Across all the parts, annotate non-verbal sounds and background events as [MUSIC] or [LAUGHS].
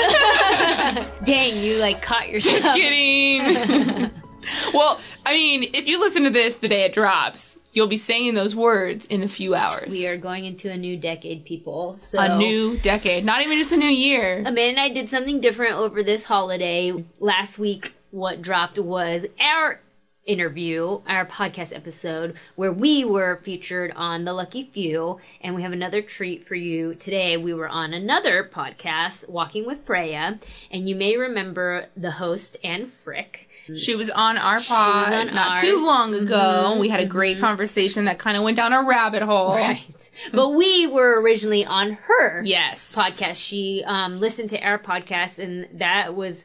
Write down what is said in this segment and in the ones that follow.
[LAUGHS] Dang, you like caught yourself. Just kidding. [LAUGHS] well, I mean, if you listen to this the day it drops, you'll be saying those words in a few hours. We are going into a new decade, people. So a new decade, not even just a new year. Amanda and I did something different over this holiday. Last week, what dropped was our interview, our podcast episode, where we were featured on The Lucky Few. And we have another treat for you today. We were on another podcast, Walking with Freya. And you may remember the host, Anne Frick. She was on our pod on not ours. too long ago. Mm-hmm. We had a great mm-hmm. conversation that kind of went down a rabbit hole. Right. but we were originally on her yes. podcast. She um, listened to our podcast, and that was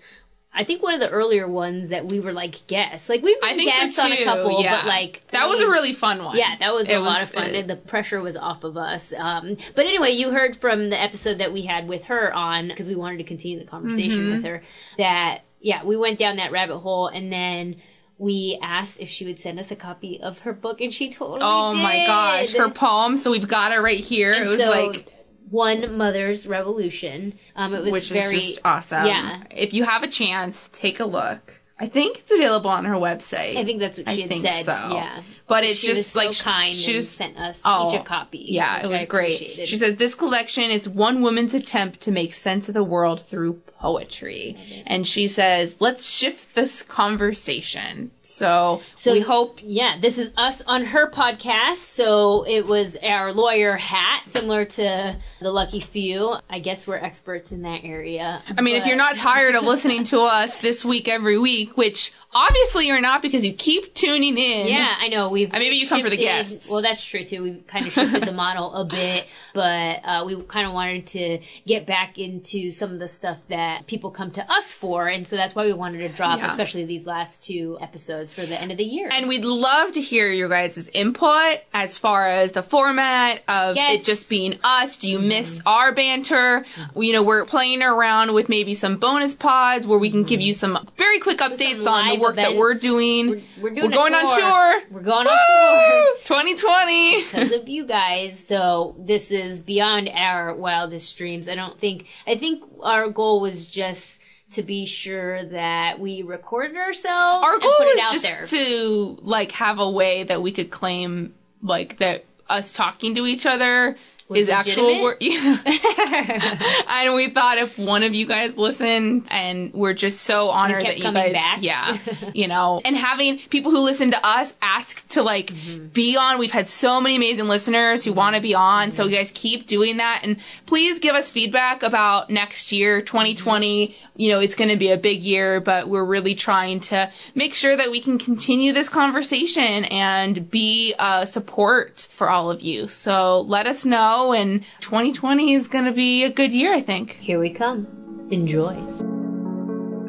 I think one of the earlier ones that we were like guests. Like we've been guests so on a couple, yeah. but like that was a really fun one. Yeah, that was it a was, lot of fun. Uh, the pressure was off of us. Um, but anyway, you heard from the episode that we had with her on because we wanted to continue the conversation mm-hmm. with her. That yeah, we went down that rabbit hole, and then we asked if she would send us a copy of her book, and she totally oh did. my gosh, her poem. So we've got it right here. And it was so, like one Mother's Revolution. Um, it was which very, is just awesome. Yeah, if you have a chance, take a look. I think it's available on her website. I think that's what she I had said. So. Yeah, but it's she just like so kind. She just sent us oh, each a copy. Yeah, it was great. She says this collection is one woman's attempt to make sense of the world through poetry, and she says, "Let's shift this conversation." So, so we hope. Yeah, this is us on her podcast. So it was our lawyer hat, similar to the lucky few. I guess we're experts in that area. I mean, but... if you're not tired of [LAUGHS] listening to us this week every week, which obviously you're not because you keep tuning in. Yeah, I know. We've uh, maybe you shifted, come for the guests. Well, that's true too. We've kind of shifted the model a bit, but uh, we kind of wanted to get back into some of the stuff that people come to us for, and so that's why we wanted to drop, yeah. especially these last two episodes for the end of the year. And we'd love to hear your guys' input as far as the format of yes. it just being us. Do you mm-hmm. miss our banter? You know, we're playing around with maybe some bonus pods where we can mm-hmm. give you some very quick updates on the work events. that we're doing. We're, we're doing we're going tour. on tour. We're going on tour. 2020. [LAUGHS] Because of you guys. So this is beyond our wildest dreams. I don't think, I think our goal was just to be sure that we recorded ourselves. Our goal was just there. to like have a way that we could claim like that us talking to each other is actual work. [LAUGHS] and we thought if one of you guys listen, and we're just so honored that you guys, back. yeah, [LAUGHS] you know, and having people who listen to us ask to like mm-hmm. be on. We've had so many amazing listeners who want to be on. Mm-hmm. So you guys keep doing that, and please give us feedback about next year, 2020. Mm-hmm you know, it's going to be a big year, but we're really trying to make sure that we can continue this conversation and be a support for all of you. So let us know. And 2020 is going to be a good year, I think. Here we come. Enjoy.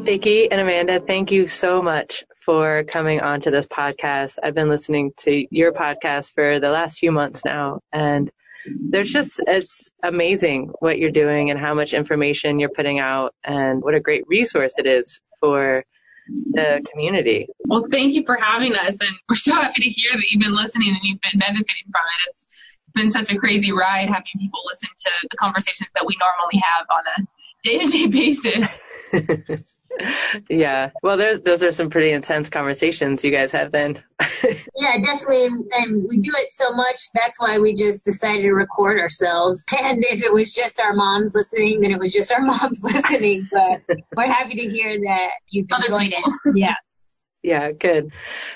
Vicki and Amanda, thank you so much for coming on to this podcast. I've been listening to your podcast for the last few months now, and there's just it's amazing what you're doing and how much information you're putting out and what a great resource it is for the community. Well, thank you for having us, and we're so happy to hear that you've been listening and you've been benefiting from it. It's been such a crazy ride having people listen to the conversations that we normally have on a day-to-day [LAUGHS] basis. [LAUGHS] yeah. Well, there's, those are some pretty intense conversations you guys have then. [LAUGHS] yeah, definitely. And we do it so much. That's why we just decided to record ourselves. And if it was just our moms listening, then it was just our moms listening. But we're happy to hear that you've enjoyed it. Yeah. Yeah, good.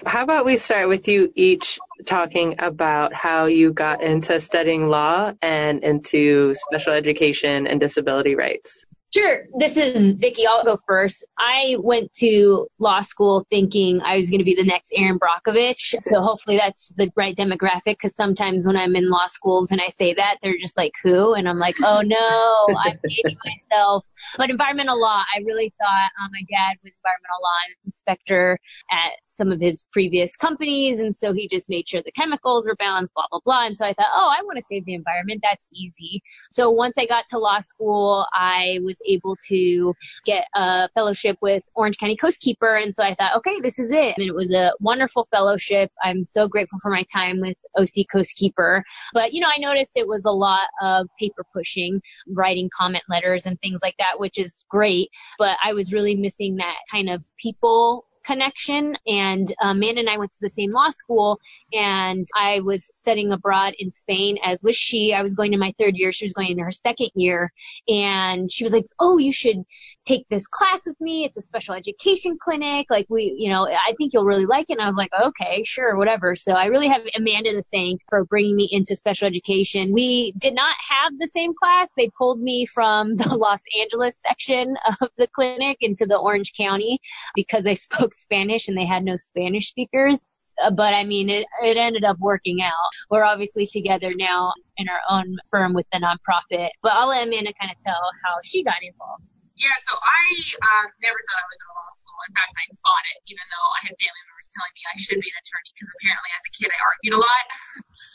How about we start with you each talking about how you got into studying law and into special education and disability rights? Sure. This is Vicki. I'll go first. I went to law school thinking I was going to be the next Erin Brockovich. So hopefully that's the right demographic because sometimes when I'm in law schools and I say that, they're just like, who? And I'm like, oh no, [LAUGHS] I'm dating myself. But environmental law, I really thought um, my dad was environmental law inspector at some of his previous companies. And so he just made sure the chemicals were balanced, blah, blah, blah. And so I thought, oh, I want to save the environment. That's easy. So once I got to law school, I was able to get a fellowship with Orange County Coastkeeper. And so I thought, okay, this is it. And it was a wonderful fellowship. I'm so grateful for my time with OC Coastkeeper. But, you know, I noticed it was a lot of paper pushing, writing comment letters and things like that, which is great. But I was really missing that kind of people connection. And uh, Amanda and I went to the same law school, and I was studying abroad in Spain, as was she. I was going to my third year. She was going into her second year. And she was like, Oh, you should take this class with me. It's a special education clinic. Like, we, you know, I think you'll really like it. And I was like, Okay, sure, whatever. So I really have Amanda to thank for bringing me into special education. We did not have the same class. They pulled me from the [LAUGHS] Los Angeles section of the clinic into the Orange County because I spoke Spanish and they had no Spanish speakers. Uh, but I mean, it, it ended up working out. We're obviously together now in our own firm with the nonprofit. But I'll let Amanda kind of tell how she got involved. Yeah, so I uh, never thought I would go to law school. In fact, I fought it, even though I had family members telling me I should be an attorney because apparently as a kid I argued a lot.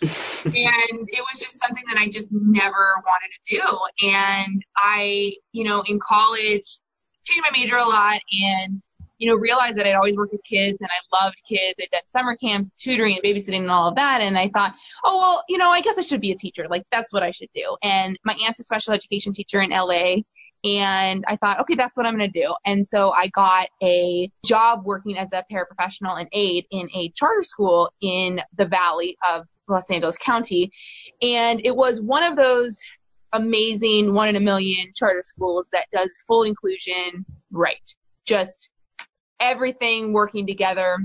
[LAUGHS] and it was just something that I just never wanted to do. And I, you know, in college, changed my major a lot and you know, realized that I'd always worked with kids and I loved kids. I'd done summer camps, tutoring and babysitting and all of that. And I thought, oh, well, you know, I guess I should be a teacher. Like that's what I should do. And my aunt's a special education teacher in LA. And I thought, okay, that's what I'm going to do. And so I got a job working as a paraprofessional and aide in a charter school in the valley of Los Angeles County. And it was one of those amazing one in a million charter schools that does full inclusion right. Just everything working together.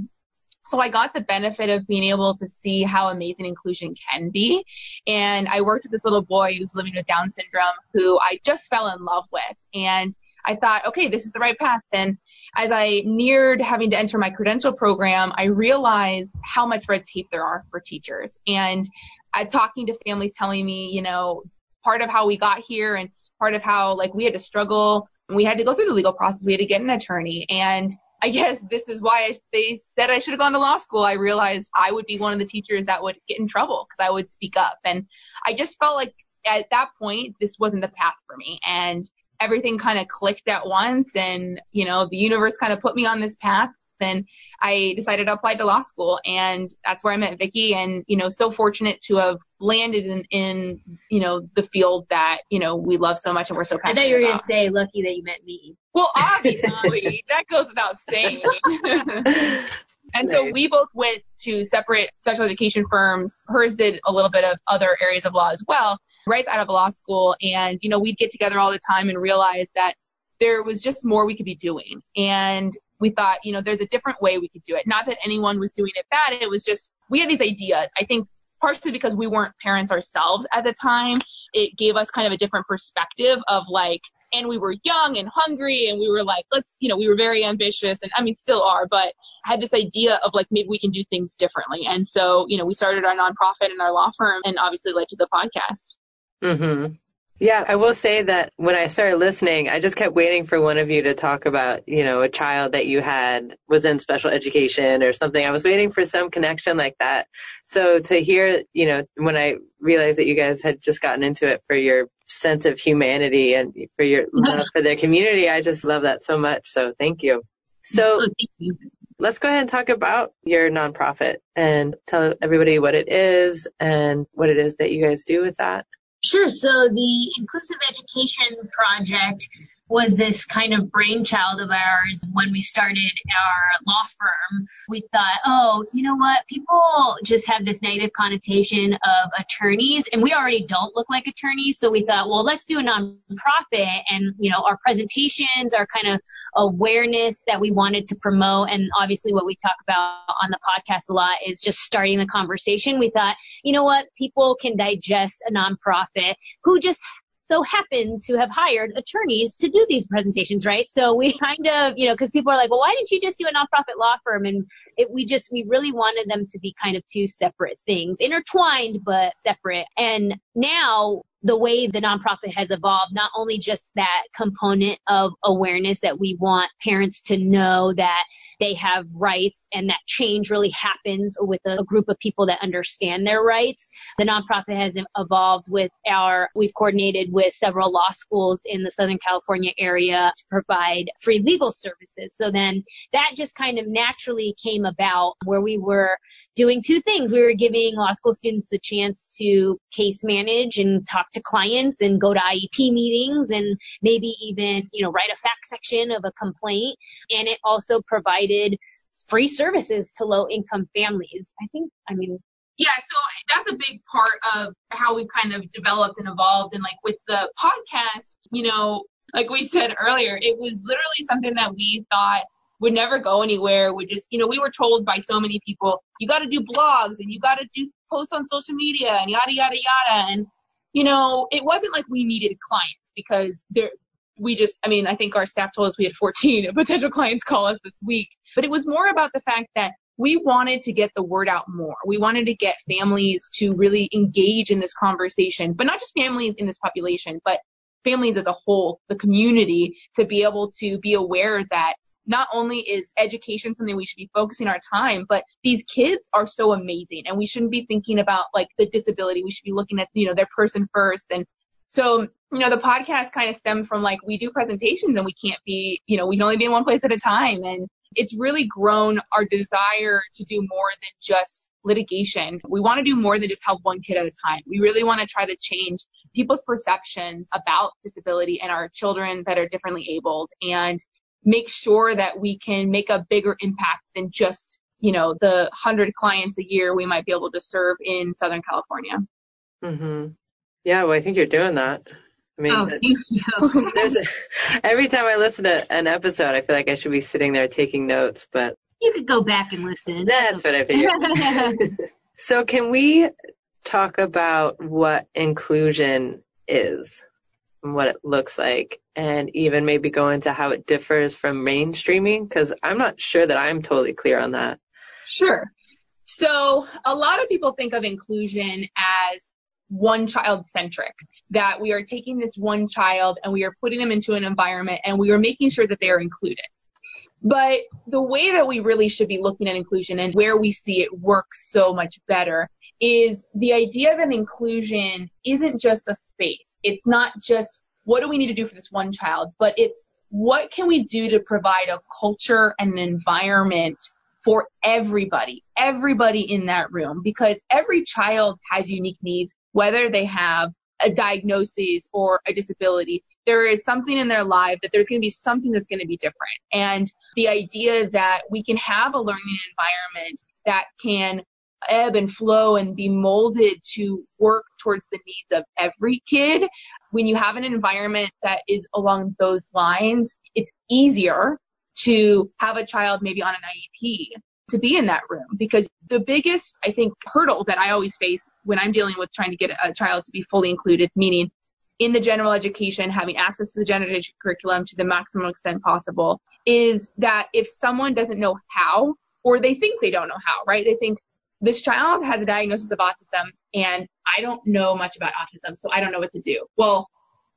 So I got the benefit of being able to see how amazing inclusion can be. And I worked with this little boy who's living with Down syndrome who I just fell in love with. And I thought, okay, this is the right path. And as I neared having to enter my credential program, I realized how much red tape there are for teachers. And I talking to families telling me, you know, part of how we got here and part of how like we had to struggle and we had to go through the legal process. We had to get an attorney and I guess this is why they said I should have gone to law school. I realized I would be one of the teachers that would get in trouble because I would speak up. And I just felt like at that point, this wasn't the path for me. And everything kind of clicked at once. And, you know, the universe kind of put me on this path and I decided to apply to law school and that's where I met Vicki and, you know, so fortunate to have landed in, in, you know, the field that, you know, we love so much and we're so passionate I thought you were going to say lucky that you met me. Well, obviously, [LAUGHS] that goes without saying. [LAUGHS] And nice. so we both went to separate special education firms. Hers did a little bit of other areas of law as well, right out of law school. And, you know, we'd get together all the time and realize that there was just more we could be doing. And we thought, you know, there's a different way we could do it. Not that anyone was doing it bad. It was just, we had these ideas. I think partially because we weren't parents ourselves at the time, it gave us kind of a different perspective of like, and we were young and hungry and we were like, let's, you know, we were very ambitious and I mean, still are, but had this idea of like, maybe we can do things differently. And so, you know, we started our nonprofit and our law firm and obviously led to the podcast. Mm-hmm. Yeah, I will say that when I started listening, I just kept waiting for one of you to talk about, you know, a child that you had was in special education or something. I was waiting for some connection like that. So to hear, you know, when I realized that you guys had just gotten into it for your sense of humanity and for your [LAUGHS] love for the community, I just love that so much. So thank you. So oh, let's go ahead and talk about your nonprofit and tell everybody what it is and what it is that you guys do with that. Sure. So the Inclusive Education Project was this kind of brainchild of ours when we started our law firm. We thought, oh, you know what? People just have this negative connotation of attorneys, and we already don't look like attorneys. So we thought, well, let's do a nonprofit, and you know, our presentations, our kind of awareness that we wanted to promote, and obviously what we talk about on the podcast a lot is just starting the conversation. We thought, you know what? People can digest a nonprofit who just so happen to have hired attorneys to do these presentations, right? So we [LAUGHS] kind of, you know, because people are like, well, why didn't you just do a nonprofit law firm? And it, we just, we really wanted them to be kind of two separate things, intertwined but separate. And now the way the nonprofit has evolved, not only just that component of awareness that we want parents to know that they have rights and that change really happens with a, group of people that understand their rights. The nonprofit has evolved with our, we've coordinated with several law schools in the Southern California area to provide free legal services. So then that just kind of naturally came about where we were doing two things. We were giving law school students the chance to case manage and talk to clients and go to IEP meetings and maybe even, you know, write a fact section of a complaint. And it also provided free services to low income families. I think, I mean, yeah, so that's a big part of how we've kind of developed and evolved. And like with the podcast, you know, like we said earlier, it was literally something that we thought would never go anywhere. Would just, you know, we were told by so many people, you got to do blogs and you got to do posts on social media and yada yada yada. And you know, it wasn't like we needed clients because there, we just, I mean, I think our staff told us we had 14 [LAUGHS] potential clients call us this week, but it was more about the fact that we wanted to get the word out more. We wanted to get families to really engage in this conversation, but not just families in this population, but families as a whole, the community to be able to be aware that not only is education something we should be focusing our time, but these kids are so amazing and we shouldn't be thinking about like the disability. We should be looking at, you know, their person first. And so, you know, the podcast kind of stemmed from like we do presentations and we can't be, you know, we can only be in one place at a time. And it's really grown our desire to do more than just litigation. We want to do more than just help one kid at a time. We really want to try to change people's perceptions about disability and our children that are differently abled. And make sure that we can make a bigger impact than just, you know, the 100 clients a year we might be able to serve in Southern California. mm-hmm. Yeah, well, I think you're doing that. I mean, oh, thank you. [LAUGHS] a, every time I listen to an episode, I feel like I should be sitting there taking notes, but you could go back and listen. That's what I figured. [LAUGHS] so, can we talk about what inclusion is? And what it looks like and even maybe go into how it differs from mainstreaming because I'm not sure that I'm totally clear on that. Sure. So a lot of people think of inclusion as one child centric, that we are taking this one child and we are putting them into an environment and we are making sure that they are included. But the way that we really should be looking at inclusion and where we see it work so much better is the idea that inclusion isn't just a space. It's not just what do we need to do for this one child, but it's what can we do to provide a culture and an environment for everybody, everybody in that room, because every child has unique needs, whether they have a diagnosis or a disability. There is something in their life that there's going to be something that's going to be different. And the idea that we can have a learning environment that can ebb and flow and be molded to work towards the needs of every kid. When you have an environment that is along those lines, it's easier to have a child maybe on an IEP to be in that room because the biggest, I think, hurdle that I always face when I'm dealing with trying to get a child to be fully included, meaning in the general education, having access to the general education curriculum to the maximum extent possible, is that if someone doesn't know how, or they think they don't know how, right? They think, this child has a diagnosis of autism and I don't know much about autism, so I don't know what to do. Well,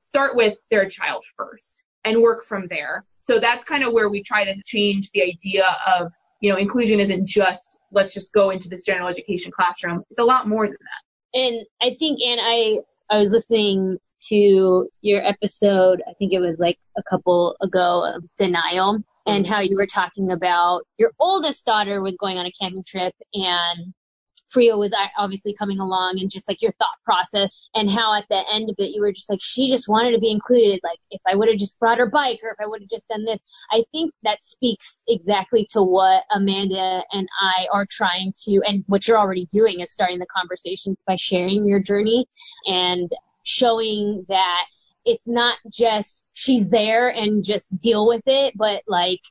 start with their child first and work from there. So that's kind of where we try to change the idea of, you know, inclusion isn't just let's just go into this general education classroom. It's a lot more than that. And I think, and I, I was listening to your episode, I think it was like a couple ago of denial and mm-hmm. how you were talking about your oldest daughter was going on a camping trip and Freya was uh, obviously coming along and just like your thought process and how at the end of it you were just like she just wanted to be included. Like if I would have just brought her bike or if I would have just done this I think that speaks exactly to what Amanda and I are trying to and what you're already doing is starting the conversation by sharing your journey and showing that it's not just she's there and just deal with it, but like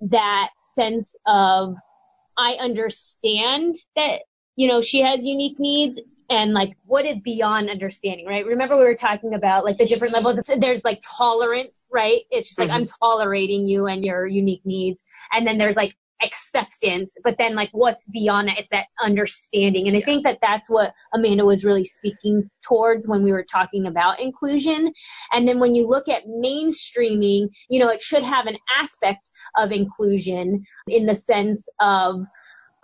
that sense of I understand that, you know, she has unique needs and like what is beyond understanding, right? Remember we were talking about like the different levels. There's like tolerance, right? It's just like mm-hmm. I'm tolerating you and your unique needs. And then there's like acceptance, but then like what's beyond that? It's that understanding. And yeah. I think that that's what Amanda was really speaking towards when we were talking about inclusion. And then when you look at mainstreaming, you know, it should have an aspect of inclusion in the sense of,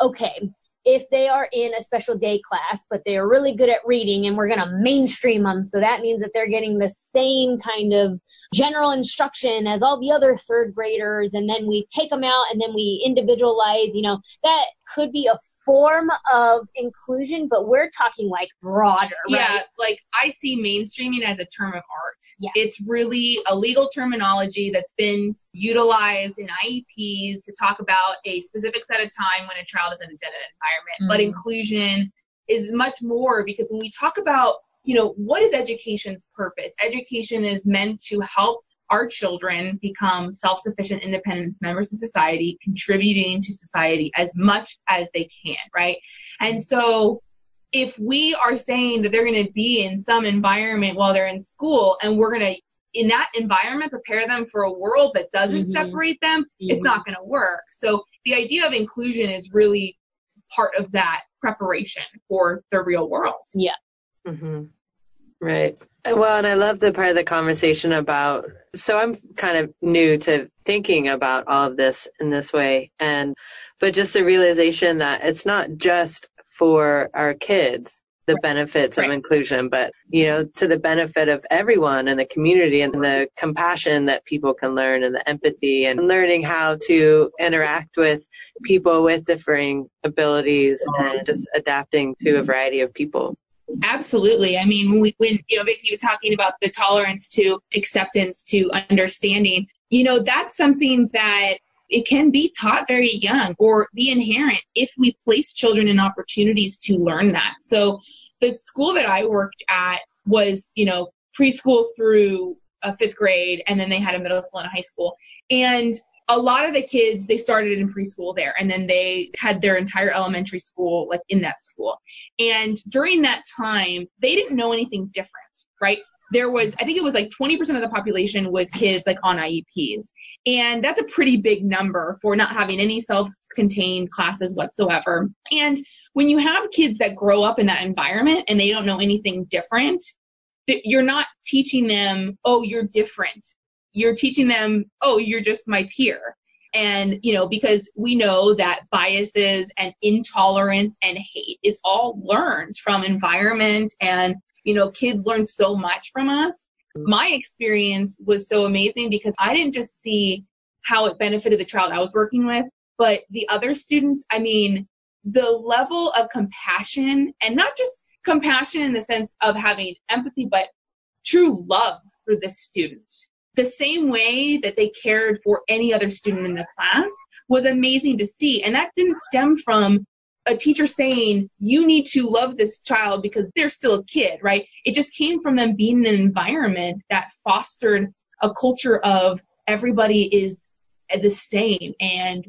okay, if they are in a special day class, but they are really good at reading and we're going to mainstream them. So that means that they're getting the same kind of general instruction as all the other third graders. And then we take them out and then we individualize, you know, that could be a form of inclusion, but we're talking like broader, right? Yeah, like I see mainstreaming as a term of art. Yeah. It's really a legal terminology that's been utilized in IEPs to talk about a specific set of time when a child is in a gen ed environment. Mm-hmm. But inclusion is much more because when we talk about, you know, what is education's purpose? Education is meant to help our children become self-sufficient, independent members of society, contributing to society as much as they can, right? And so if we are saying that they're going to be in some environment while they're in school and we're going to in that environment prepare them for a world that doesn't mm-hmm. separate them mm-hmm. it's not going to work so the idea of inclusion is really part of that preparation for the real world yeah mm-hmm. right well, and I love the part of the conversation about. So I'm kind of new to thinking about all of this in this way, and but just the realization that it's not just for our kids the benefits right. of inclusion, but you know, to the benefit of everyone and the community and the compassion that people can learn and the empathy and learning how to interact with people with differing abilities and just adapting to a variety of people. Absolutely. I mean, when, we, when you know Vicki was talking about the tolerance to acceptance to understanding, you know, that's something that it can be taught very young or be inherent if we place children in opportunities to learn that. So the school that I worked at was, you know, preschool through a fifth grade, and then they had a middle school and a high school. And a lot of the kids they started in preschool there and then they had their entire elementary school like in that school and during that time they didn't know anything different right there was i think it was like 20% of the population was kids like on ieps and that's a pretty big number for not having any self-contained classes whatsoever. And when you have kids that grow up in that environment and they don't know anything different you're not teaching them oh you're different. You're teaching them, oh, you're just my peer. And, you know, because we know that biases and intolerance and hate is all learned from environment and, you know, kids learn so much from us. My experience was so amazing because I didn't just see how it benefited the child I was working with, but the other students, I mean, the level of compassion and not just compassion in the sense of having empathy, but true love for the student the same way that they cared for any other student in the class was amazing to see. And that didn't stem from a teacher saying, you need to love this child because they're still a kid, right? It just came from them being in an environment that fostered a culture of everybody is the same and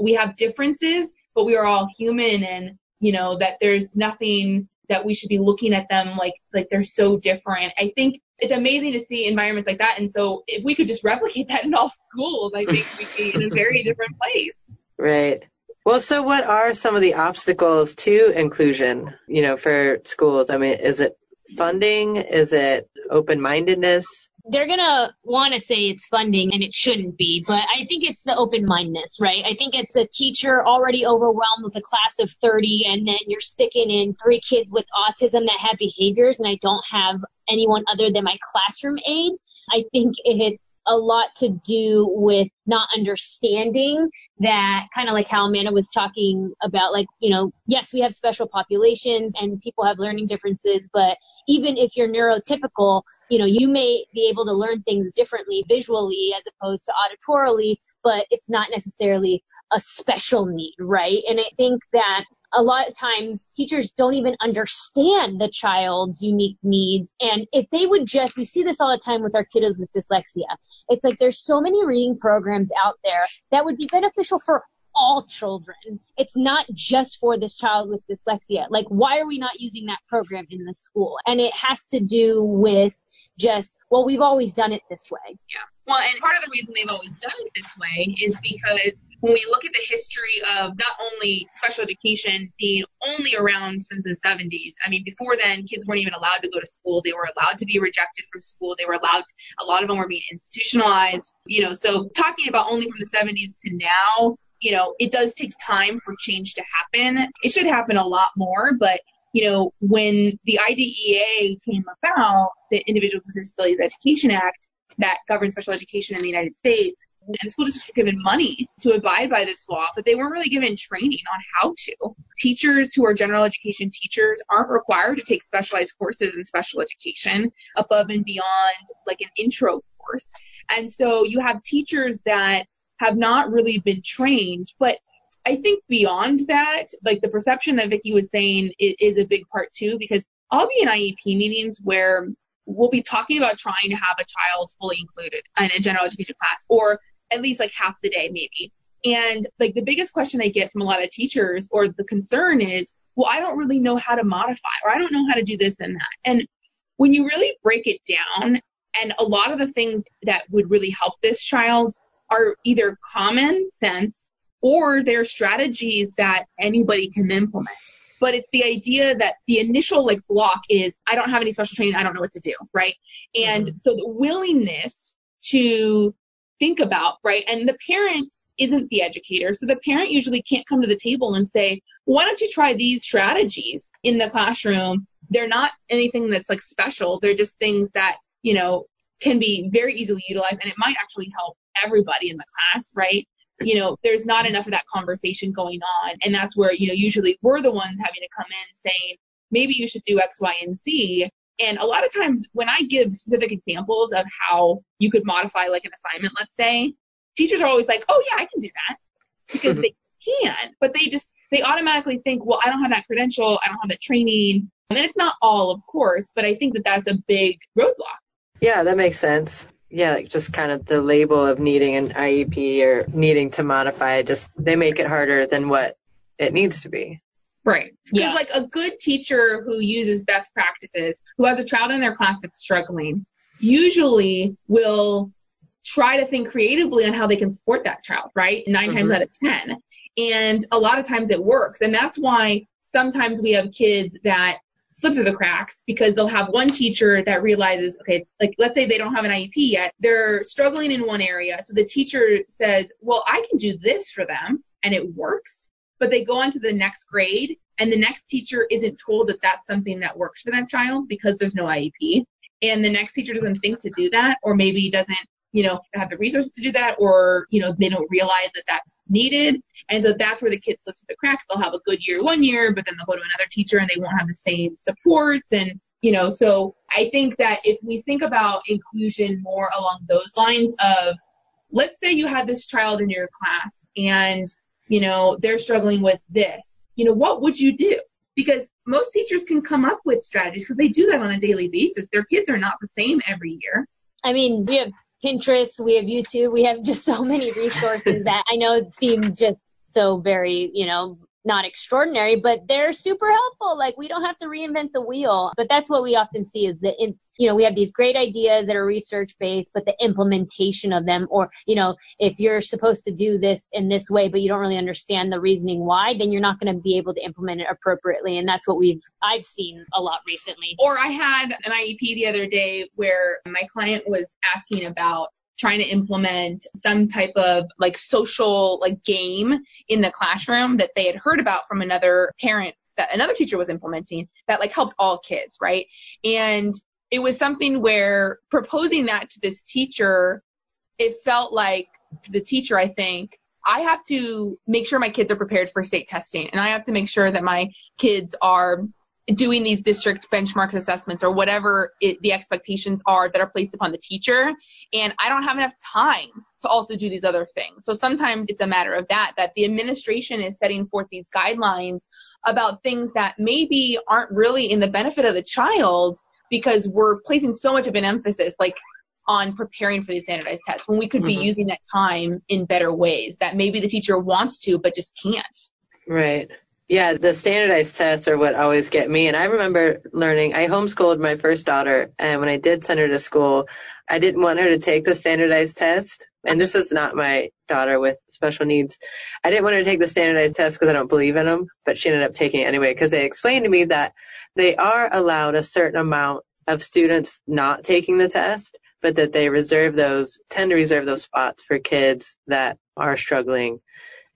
we have differences, but we are all human and, you know, that there's nothing that we should be looking at them like like they're so different. I think it's amazing to see environments like that. And so if we could just replicate that in all [LAUGHS] schools, I think we'd be in a very different place. Right. Well, so what are some of the obstacles to inclusion, you know, for schools? I mean, is it funding? Is it open mindedness? they're gonna want to say it's funding and it shouldn't be, but I think it's the open mindedness, right? I think it's a teacher already overwhelmed with a class of 30 and then you're sticking in three kids with autism that have behaviors and I don't have anyone other than my classroom aide. I think it's a lot to do with not understanding that kind of like how Amanda was talking about, like, you know, yes, we have special populations and people have learning differences, but even if you're neurotypical, you know, you may be able to learn things differently visually as opposed to auditorily, but it's not necessarily a special need, right? And I think that a lot of times teachers don't even understand the child's unique needs. And if they would just, we see this all the time with our kiddos with dyslexia. It's like there's so many reading programs out there that would be beneficial for all children. It's not just for this child with dyslexia. Like, why are we not using that program in the school? And it has to do with just, well, we've always done it this way. Yeah. Well, and part of the reason they've always done it this way is because when we look at the history of not only special education being only around since the 70s, I mean, before then, kids weren't even allowed to go to school. They were allowed to be rejected from school. They were allowed, a lot of them were being institutionalized, you know, so talking about only from the 70s to now, you know, it does take time for change to happen. It should happen a lot more, but you know, when the IDEA came about, the Individuals with Disabilities Education Act, that governs special education in the United States. And school districts were given money to abide by this law, but they weren't really given training on how to. Teachers who are general education teachers aren't required to take specialized courses in special education above and beyond like an intro course. And so you have teachers that have not really been trained, but I think beyond that, like the perception that Vicki was saying is, is a big part too, because I'll be in IEP meetings where we'll be talking about trying to have a child fully included in a general education class or at least like half the day maybe. And like the biggest question I get from a lot of teachers or the concern is, well, I don't really know how to modify or I don't know how to do this and that. And when you really break it down and a lot of the things that would really help this child are either common sense or they're strategies that anybody can implement but it's the idea that the initial like block is I don't have any special training, I don't know what to do, right? And mm-hmm. so the willingness to think about, right? And the parent isn't the educator. So the parent usually can't come to the table and say, why don't you try these strategies in the classroom? They're not anything that's like special. They're just things that, you know, can be very easily utilized and it might actually help everybody in the class, right? you know, there's not enough of that conversation going on. And that's where, you know, usually we're the ones having to come in saying, maybe you should do X, Y, and Z. And a lot of times when I give specific examples of how you could modify like an assignment, let's say, teachers are always like, oh yeah, I can do that because [LAUGHS] they can, but they just, they automatically think, well, I don't have that credential. I don't have that training. And it's not all, of course, but I think that that's a big roadblock. Yeah, that makes sense yeah, like just kind of the label of needing an IEP or needing to modify it, just they make it harder than what it needs to be. Right. Because yeah. like a good teacher who uses best practices, who has a child in their class that's struggling, usually will try to think creatively on how they can support that child, right? 9 mm-hmm. times out of 10. And a lot of times it works. And that's why sometimes we have kids that slip through the cracks because they'll have one teacher that realizes, okay, like let's say they don't have an IEP yet, they're struggling in one area. So the teacher says, well, I can do this for them and it works. But they go on to the next grade and the next teacher isn't told that that's something that works for that child because there's no IEP. And the next teacher doesn't think to do that or maybe doesn't you know, have the resources to do that or, you know, they don't realize that that's needed. And so that's where the kid slips through the cracks. They'll have a good year one year, but then they'll go to another teacher and they won't have the same supports. And, you know, so I think that if we think about inclusion more along those lines of, let's say you had this child in your class and, you know, they're struggling with this, you know, what would you do? Because most teachers can come up with strategies because they do that on a daily basis. Their kids are not the same every year. I mean, we have Pinterest, we have YouTube, we have just so many resources that I know seem just so very, you know, not extraordinary, but they're super helpful. Like we don't have to reinvent the wheel. But that's what we often see is that, in, you know, we have these great ideas that are research based, but the implementation of them, or, you know, if you're supposed to do this in this way, but you don't really understand the reasoning why, then you're not going to be able to implement it appropriately. And that's what we've, I've seen a lot recently. Or I had an IEP the other day where my client was asking about trying to implement some type of like social like game in the classroom that they had heard about from another parent that another teacher was implementing that like helped all kids, right? And it was something where proposing that to this teacher, it felt like the teacher, I think, I have to make sure my kids are prepared for state testing and I have to make sure that my kids are doing these district benchmarks assessments or whatever it, the expectations are that are placed upon the teacher. And I don't have enough time to also do these other things. So sometimes it's a matter of that, that the administration is setting forth these guidelines about things that maybe aren't really in the benefit of the child because we're placing so much of an emphasis like on preparing for these standardized tests when we could be Mhm. using that time in better ways that maybe the teacher wants to but just can't. Right. Yeah, the standardized tests are what always get me. And I remember learning, I homeschooled my first daughter, and when I did send her to school, I didn't want her to take the standardized test. And this is not my daughter with special needs. I didn't want her to take the standardized test because I don't believe in them, but she ended up taking it anyway because they explained to me that they are allowed a certain amount of students not taking the test, but that they reserve those, tend to reserve those spots for kids that are struggling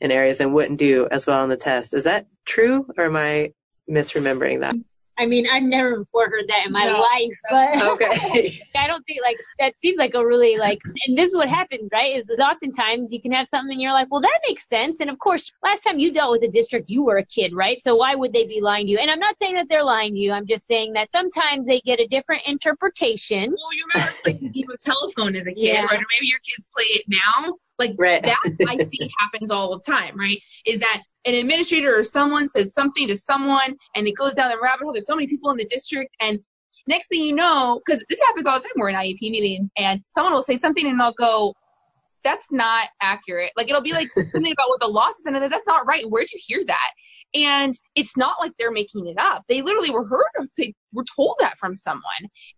in areas and wouldn't do as well on the test. Is that true or am I misremembering that? I mean, I've never before heard that in my No, life, but Okay. [LAUGHS] [LAUGHS] I don't think like that seems like a really like, and this is what happens, right? Is that oftentimes you can have something and you're like, well, that makes sense. And of course, last time you dealt with a district, you were a kid, right? So why would they be lying to you? And I'm not saying that they're lying to you. I'm just saying that sometimes they get a different interpretation. Well, you remember like the game of telephone as a kid, Yeah. right? Or maybe your kids play it now. Like Right. that I see [LAUGHS] happens all the time, right? Is that an administrator or someone says something to someone and it goes down the rabbit hole. There's so many people in the district and next thing you know, because this happens all the time, we're in IEP meetings and someone will say something and I'll go, that's not accurate. Like it'll be like [LAUGHS] something about what the law says and that's not right. Where'd you hear that? And it's not like they're making it up. They literally were heard, they were told that from someone.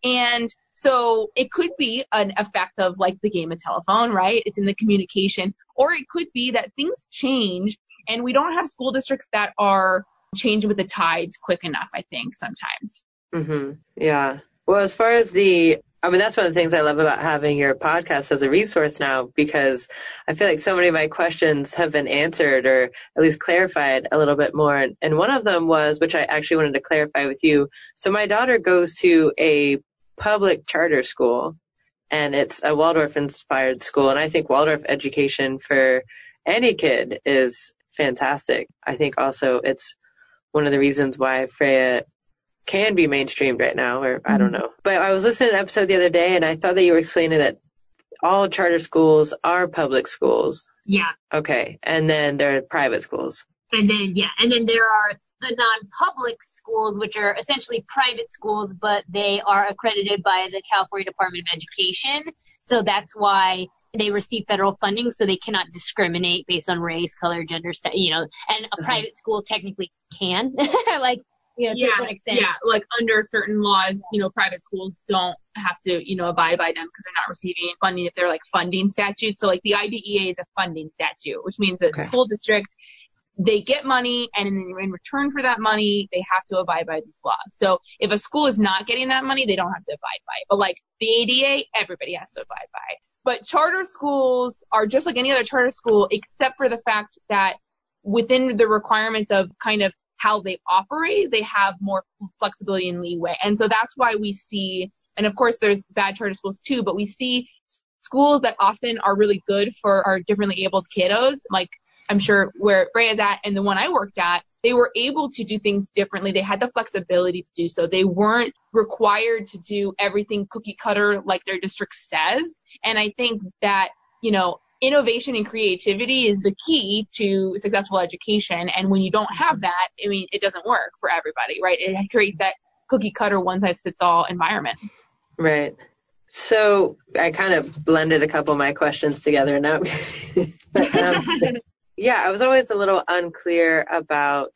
And so it could be an effect of like the game of telephone, right? It's in the communication. Or it could be that things change and we don't have school districts that are changing with the tides quick enough, I think, sometimes. hmm Yeah. Well, as far as the, I mean, that's one of the things I love about having your podcast as a resource now because I feel like so many of my questions have been answered or at least clarified a little bit more. And, one of them was, which I actually wanted to clarify with you. So my daughter goes to a public charter school and it's a Waldorf inspired school. And I think Waldorf education for any kid is fantastic. I think also it's one of the reasons why Freya can be mainstreamed right now, or I don't mm-hmm. know. But I was listening to an episode the other day and I thought that you were explaining that all charter schools are public schools. Yeah. Okay. And then there are private schools. And then, yeah, and then there are the non-public schools, which are essentially private schools, but they are accredited by the California Department of Education. So that's why they receive federal funding, so they cannot discriminate based on race, color, gender, you know, and a uh-huh. private school technically can, [LAUGHS] like, you know, to a certain extent. yeah, like under certain laws, you know, private schools don't have to, you know, abide by them because they're not receiving funding if they're like funding statutes. So like the IDEA is a funding statute, which means that Okay. the school district they get money and in, in return for that money they have to abide by these laws. So if a school is not getting that money, they don't have to abide by it. But like the ADA, everybody has to abide by it. But charter schools are just like any other charter school, except for the fact that within the requirements of kind of how they operate, they have more flexibility and leeway. And so that's why we see, and of course there's bad charter schools too, but we see schools that often are really good for our differently abled kiddos, like I'm sure where Freya's at and the one I worked at, they were able to do things differently. They had the flexibility to do so. They weren't required to do everything cookie cutter like their district says. And I think that, you know, innovation and creativity is the key to successful education. And when you don't have that, I mean, it doesn't work for everybody, right? It creates that cookie cutter one size fits all environment. Right. So I kind of blended a couple of my questions together now. [LAUGHS] But, um, yeah, I was always a little unclear about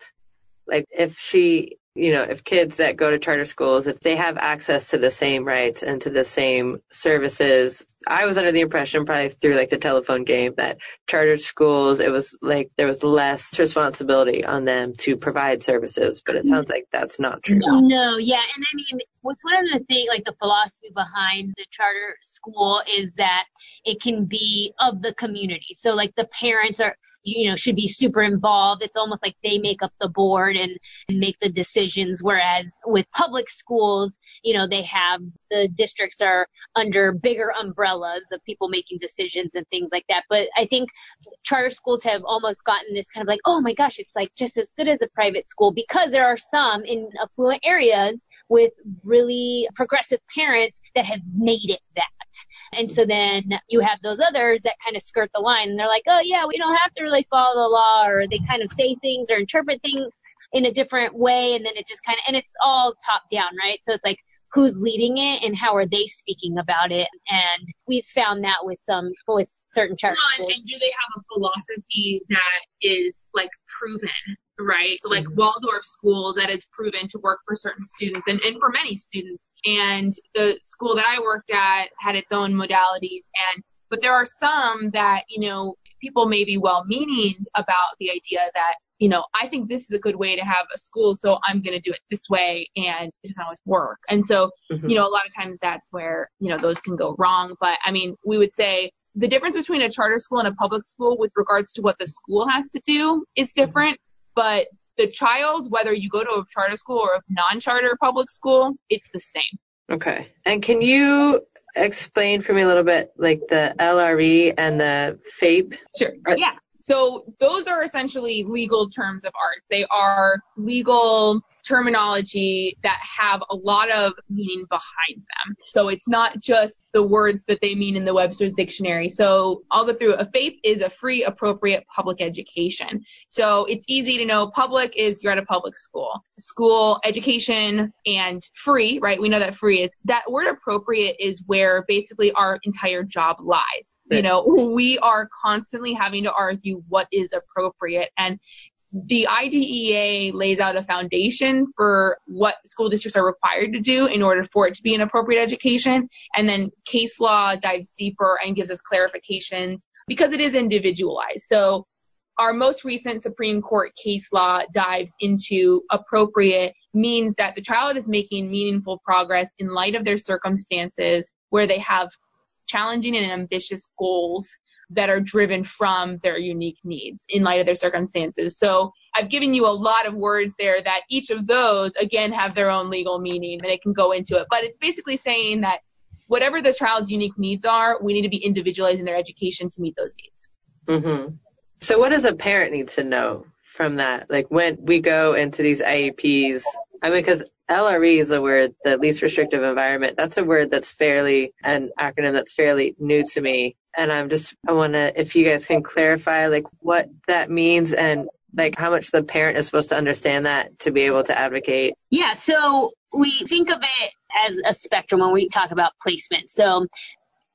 like if she, you know, if kids that go to charter schools, if they have access to the same rights and to the same services. I was under the impression probably through like the telephone game that charter schools, it was like there was less responsibility on them to provide services, but it mm-hmm. sounds like that's not true. No, yeah, and I mean, what's one of the things, like the philosophy behind the charter school is that it can be of the community. So, like the parents are, you know, should be super involved. It's almost like they make up the board and, and make the decisions. Whereas with public schools, you know, they have the districts are under bigger umbrellas of people making decisions and things like that. But I think charter schools have almost gotten this kind of like, oh my gosh, it's like just as good as a private school because there are some in affluent areas with really progressive parents that have made it that. And so then you have those others that kind of skirt the line and they're like, oh yeah, we don't have to really follow the law or they kind of say things or interpret things in a different way and then it just kind of, and it's all top down, right? So it's like who's leading it and how are they speaking about it. And we've found that with some, with certain charter schools. And do they have a philosophy that is like proven? Right. So like mm-hmm. Waldorf schools that is proven to work for certain students and, and for many students. And the school that I worked at had its own modalities and but there are some that, you know, people may be well meaning about the idea that you know, I think this is a good way to have a school, so I'm going to do it this way, and it doesn't always work. And so, mm-hmm. you know, a lot of times that's where, you know, those can go wrong. But I mean, we would say the difference between a charter school and a public school with regards to what the school has to do is different. But the child, whether you go to a charter school or a non charter public school, it's the same. Okay. And can you explain for me a little bit like the LRE and the FAPE? Sure. Yeah. So those are essentially legal terms of art. They are legal terminology that have a lot of meaning behind them. So it's not just the words that they mean in the Webster's dictionary. So I'll go through. A FAPE is a free, appropriate public education. So it's easy to know public is you're at a public school. School, education, and free, right? We know that free is that word appropriate is where basically our entire job lies. You know, we are constantly having to argue what is appropriate. And the IDEA lays out a foundation for what school districts are required to do in order for it to be an appropriate education. And then case law dives deeper and gives us clarifications because it is individualized. So our most recent Supreme Court case law dives into appropriate means that the child is making meaningful progress in light of their circumstances where they have challenging and ambitious goals that are driven from their unique needs in light of their circumstances. So I've given you a lot of words there that each of those again have their own legal meaning and it can go into it. But it's basically saying that whatever the child's unique needs are, we need to be individualizing their education to meet those needs. Mm-hmm. So what does a parent need to know from that? Like when we go into these IEPs, I mean, because LRE is a word, the least restrictive environment. That's a word that's fairly, an acronym that's fairly new to me. And I'm just, I want to, if you guys can clarify like what that means and like how much the parent is supposed to understand that to be able to advocate. Yeah. So we think of it as a spectrum when we talk about placement. So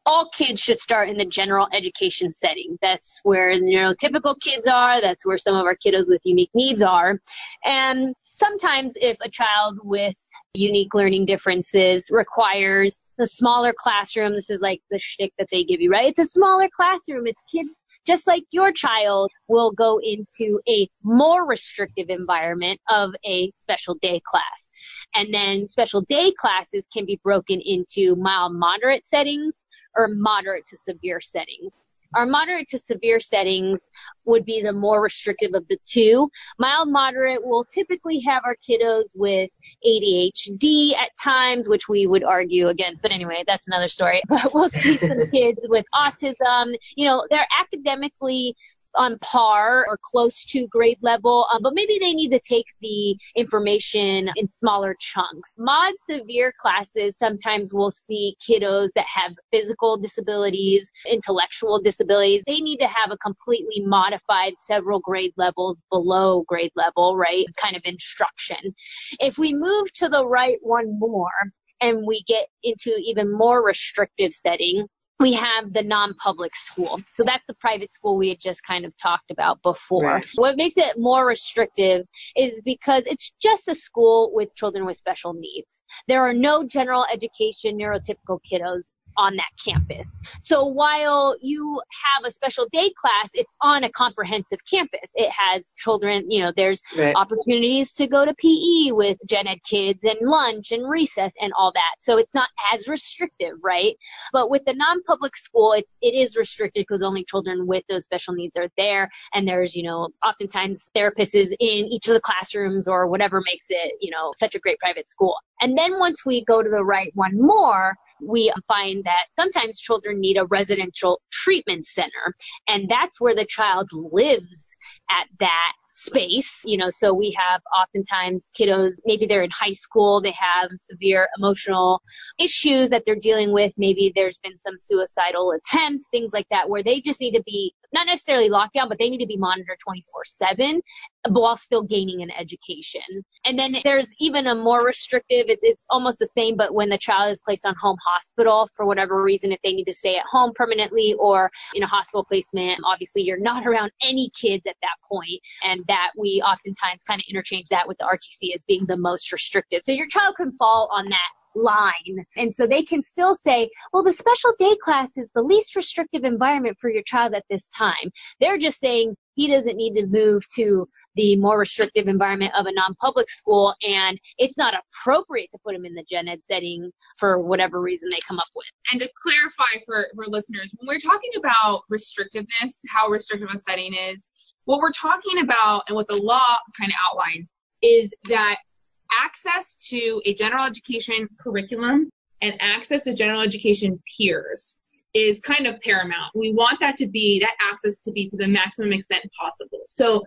all kids should start in the general education setting. That's where neurotypical kids are. That's where some of our kiddos with unique needs are. And sometimes if a child with unique learning differences requires a smaller classroom, this is like the shtick that they give you, right? It's a smaller classroom. It's kids just like your child will go into a more restrictive environment of a special day class. And then special day classes can be broken into mild moderate settings or moderate to severe settings. Our moderate to severe settings would be the more restrictive of the two. Mild moderate will typically have our kiddos with ADHD at times, which we would argue against. But anyway, that's another story. [LAUGHS] But we'll see some kids with autism. You know, they're academically on par or close to grade level, um, but maybe they need to take the information in smaller chunks. Mod severe classes sometimes will see kiddos that have physical disabilities, intellectual disabilities. They need to have a completely modified several grade levels below grade level, right? Kind of instruction. If we move to the right one more, and we get into even more restrictive setting, we have the non-public school. So that's the private school we had just kind of talked about before. Right. What makes it more restrictive is because it's just a school with children with special needs. There are no general education neurotypical kiddos on that campus. So while you have a special day class, it's on a comprehensive campus. It has children, you know, there's right. opportunities to go to PE with gen ed kids and lunch and recess and all that. So it's not as restrictive, right? But with the non-public school, it, it is restricted because only children with those special needs are there. And there's, you know, oftentimes therapists in each of the classrooms or whatever makes it, you know, such a great private school. And then once we go to the right one more, we find that sometimes children need a residential treatment center. And that's where the child lives at that space, you know, so we have oftentimes kiddos, maybe they're in high school, they have severe emotional issues that they're dealing with. Maybe there's been some suicidal attempts, things like that, where they just need to be not necessarily locked down, but they need to be monitored 24 7 while still gaining an education. And then there's even a more restrictive, it's, it's almost the same, but when the child is placed on home hospital for whatever reason, if they need to stay at home permanently or in a hospital placement, obviously you're not [LAUGHS] around any kids at that point, And that we oftentimes kind of interchange that with the RTC as being the most restrictive. So your child can fall on that line. And so they can still say, well, the special day class is the least restrictive environment for your child at this time. They're just saying he doesn't need to move to the more restrictive environment of a non-public school and it's not appropriate to put him in the gen ed setting for whatever reason they come up with. And to clarify for, for listeners, when we're talking about restrictiveness, how restrictive a setting is, what we're talking about and what the law kind of outlines is that access to a general education curriculum and access to general education peers is kind of paramount. We want that to be, that access to be to the maximum extent possible. So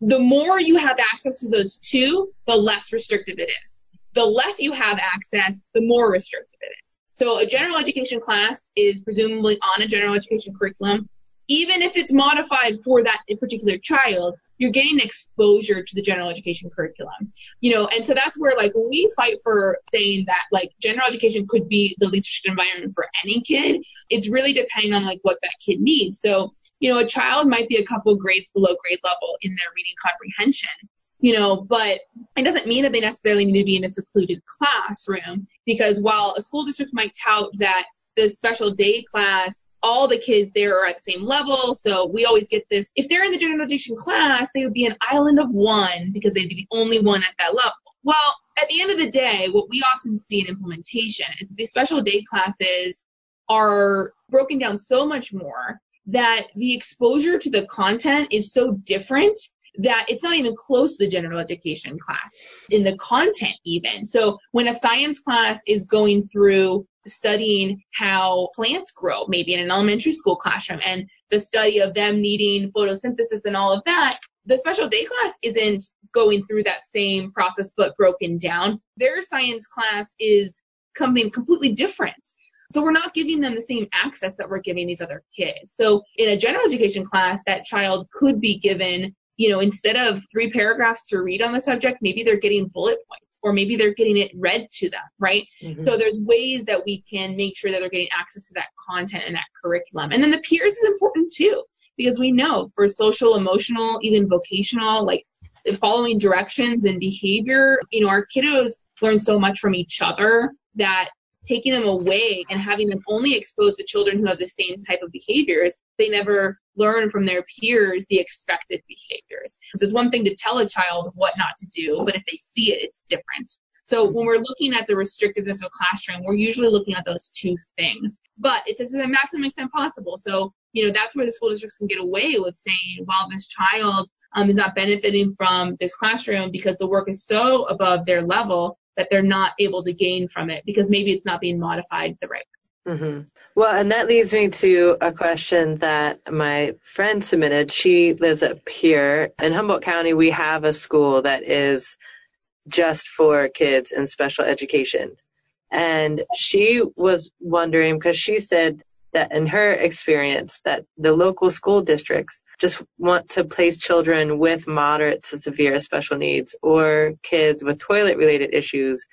the more you have access to those two, the less restrictive it is. The less you have access, the more restrictive it is. So a general education class is presumably on a general education curriculum. Even if it's modified for that particular child, you're getting exposure to the general education curriculum, you know, and so that's where like we fight for saying that like general education could be the least restrictive environment for any kid, it's really depending on like what that kid needs. So, you know, a child might be a couple grades below grade level in their reading comprehension, you know, but it doesn't mean that they necessarily need to be in a secluded classroom because while a school district might tout that the special day class all the kids there are at the same level. So we always get this. If they're in the general education class, they would be an island of one because they'd be the only one at that level. Well, at the end of the day, what we often see in implementation is the special day classes are broken down so much more that the exposure to the content is so different that it's not even close to the general education class in the content even. So when a science class is going through studying how plants grow, maybe in an elementary school classroom, and the study of them needing photosynthesis and all of that, the special day class isn't going through that same process but broken down. Their science class is coming completely different. So we're not giving them the same access that we're giving these other kids. So in a general education class, that child could be given, you know, instead of three paragraphs to read on the subject, maybe they're getting bullet points or maybe they're getting it read to them, right? Mm-hmm. So there's ways that we can make sure that they're getting access to that content and that curriculum. And then the peers is important too, because we know for social, emotional, even vocational, like following directions and behavior, you know, our kiddos learn so much from each other that taking them away and having them only exposed to children who have the same type of behaviors, they never learn from their peers the expected behaviors. There's one thing to tell a child what not to do, but if they see it, it's different. So when we're looking at the restrictiveness of classroom, we're usually looking at those two things. But it's to the maximum extent possible. So, you know, that's where the school districts can get away with saying, well, this child um, is not benefiting from this classroom because the work is so above their level that they're not able to gain from it because maybe it's not being modified the right way. Mm-hmm. Well, and that leads me to a question that my friend submitted. She lives up here in Humboldt County. We have a school that is just for kids in special education. And she was wondering because she said that in her experience that the local school districts just want to place children with moderate to severe special needs or kids with toilet related issues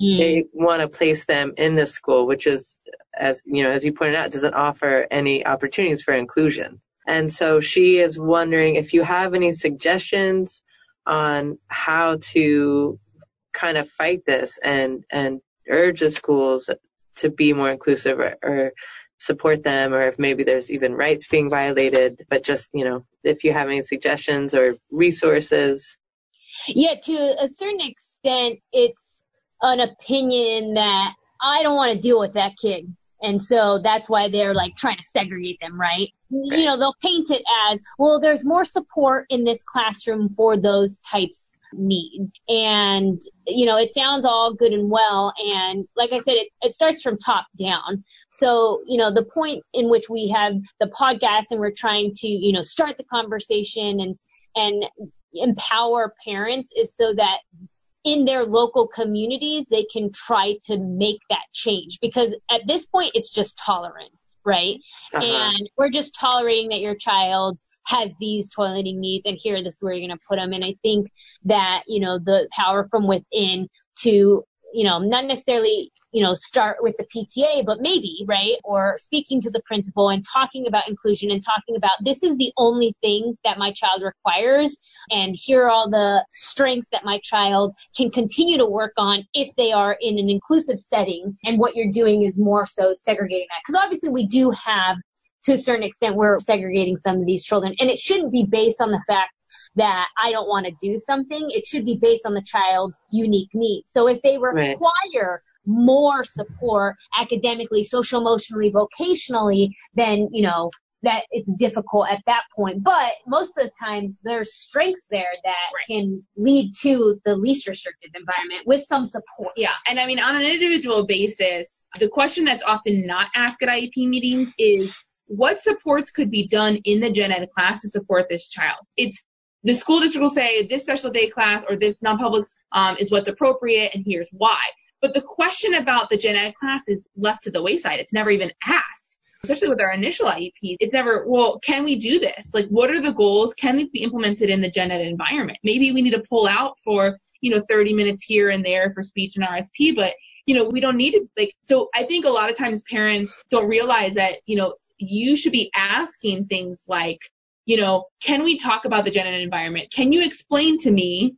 mm. they want to place them in this school which is as you know as you pointed out doesn't offer any opportunities for inclusion and so she is wondering if you have any suggestions on how to kind of fight this and and urge the schools to be more inclusive or, or support them or if maybe there's even rights being violated but just you know if you have any suggestions or resources yeah to a certain extent it's an opinion that i don't want to deal with that kid and so that's why they're like trying to segregate them right? you know they'll paint it as well there's more support in this classroom for those types needs. And, you know, it sounds all good and well. And like I said, it, it starts from top down. So, you know, the point in which we have the podcast and we're trying to, you know, start the conversation and, and empower parents is so that in their local communities, they can try to make that change because at this point, it's just tolerance, right? Uh-huh. And we're just tolerating that your child has these toileting needs and here this is where you're going to put them. And I think that, you know, the power from within to, you know, not necessarily you know, start with the PTA, but maybe, right? Or speaking to the principal and talking about inclusion and talking about this is the only thing that my child requires. And here are all the strengths that my child can continue to work on if they are in an inclusive setting. And what you're doing is more so segregating that. Because obviously we do have to a certain extent, we're segregating some of these children. And it shouldn't be based on the fact that I don't want to do something. It should be based on the child's unique needs. So if they require right more support academically, social emotionally, vocationally, then, you know, that it's difficult at that point. But most of the time, there's strengths there that right. can lead to the least restrictive environment with some support. Yeah. And I mean, on an individual basis, the question that's often not asked at IEP meetings is what supports could be done in the gen ed class to support this child? It's the school district will say this special day class or this non-public um, is what's appropriate and here's why. But the question about the gen ed class is left to the wayside. It's never even asked, especially with our initial IEP. It's never, well, can we do this? Like, what are the goals? Can these be implemented in the gen ed environment? Maybe we need to pull out for, you know, 30 minutes here and there for speech and RSP, but, you know, we don't need to, like, so I think a lot of times parents don't realize that, you know, you should be asking things like, you know, can we talk about the gen ed environment? Can you explain to me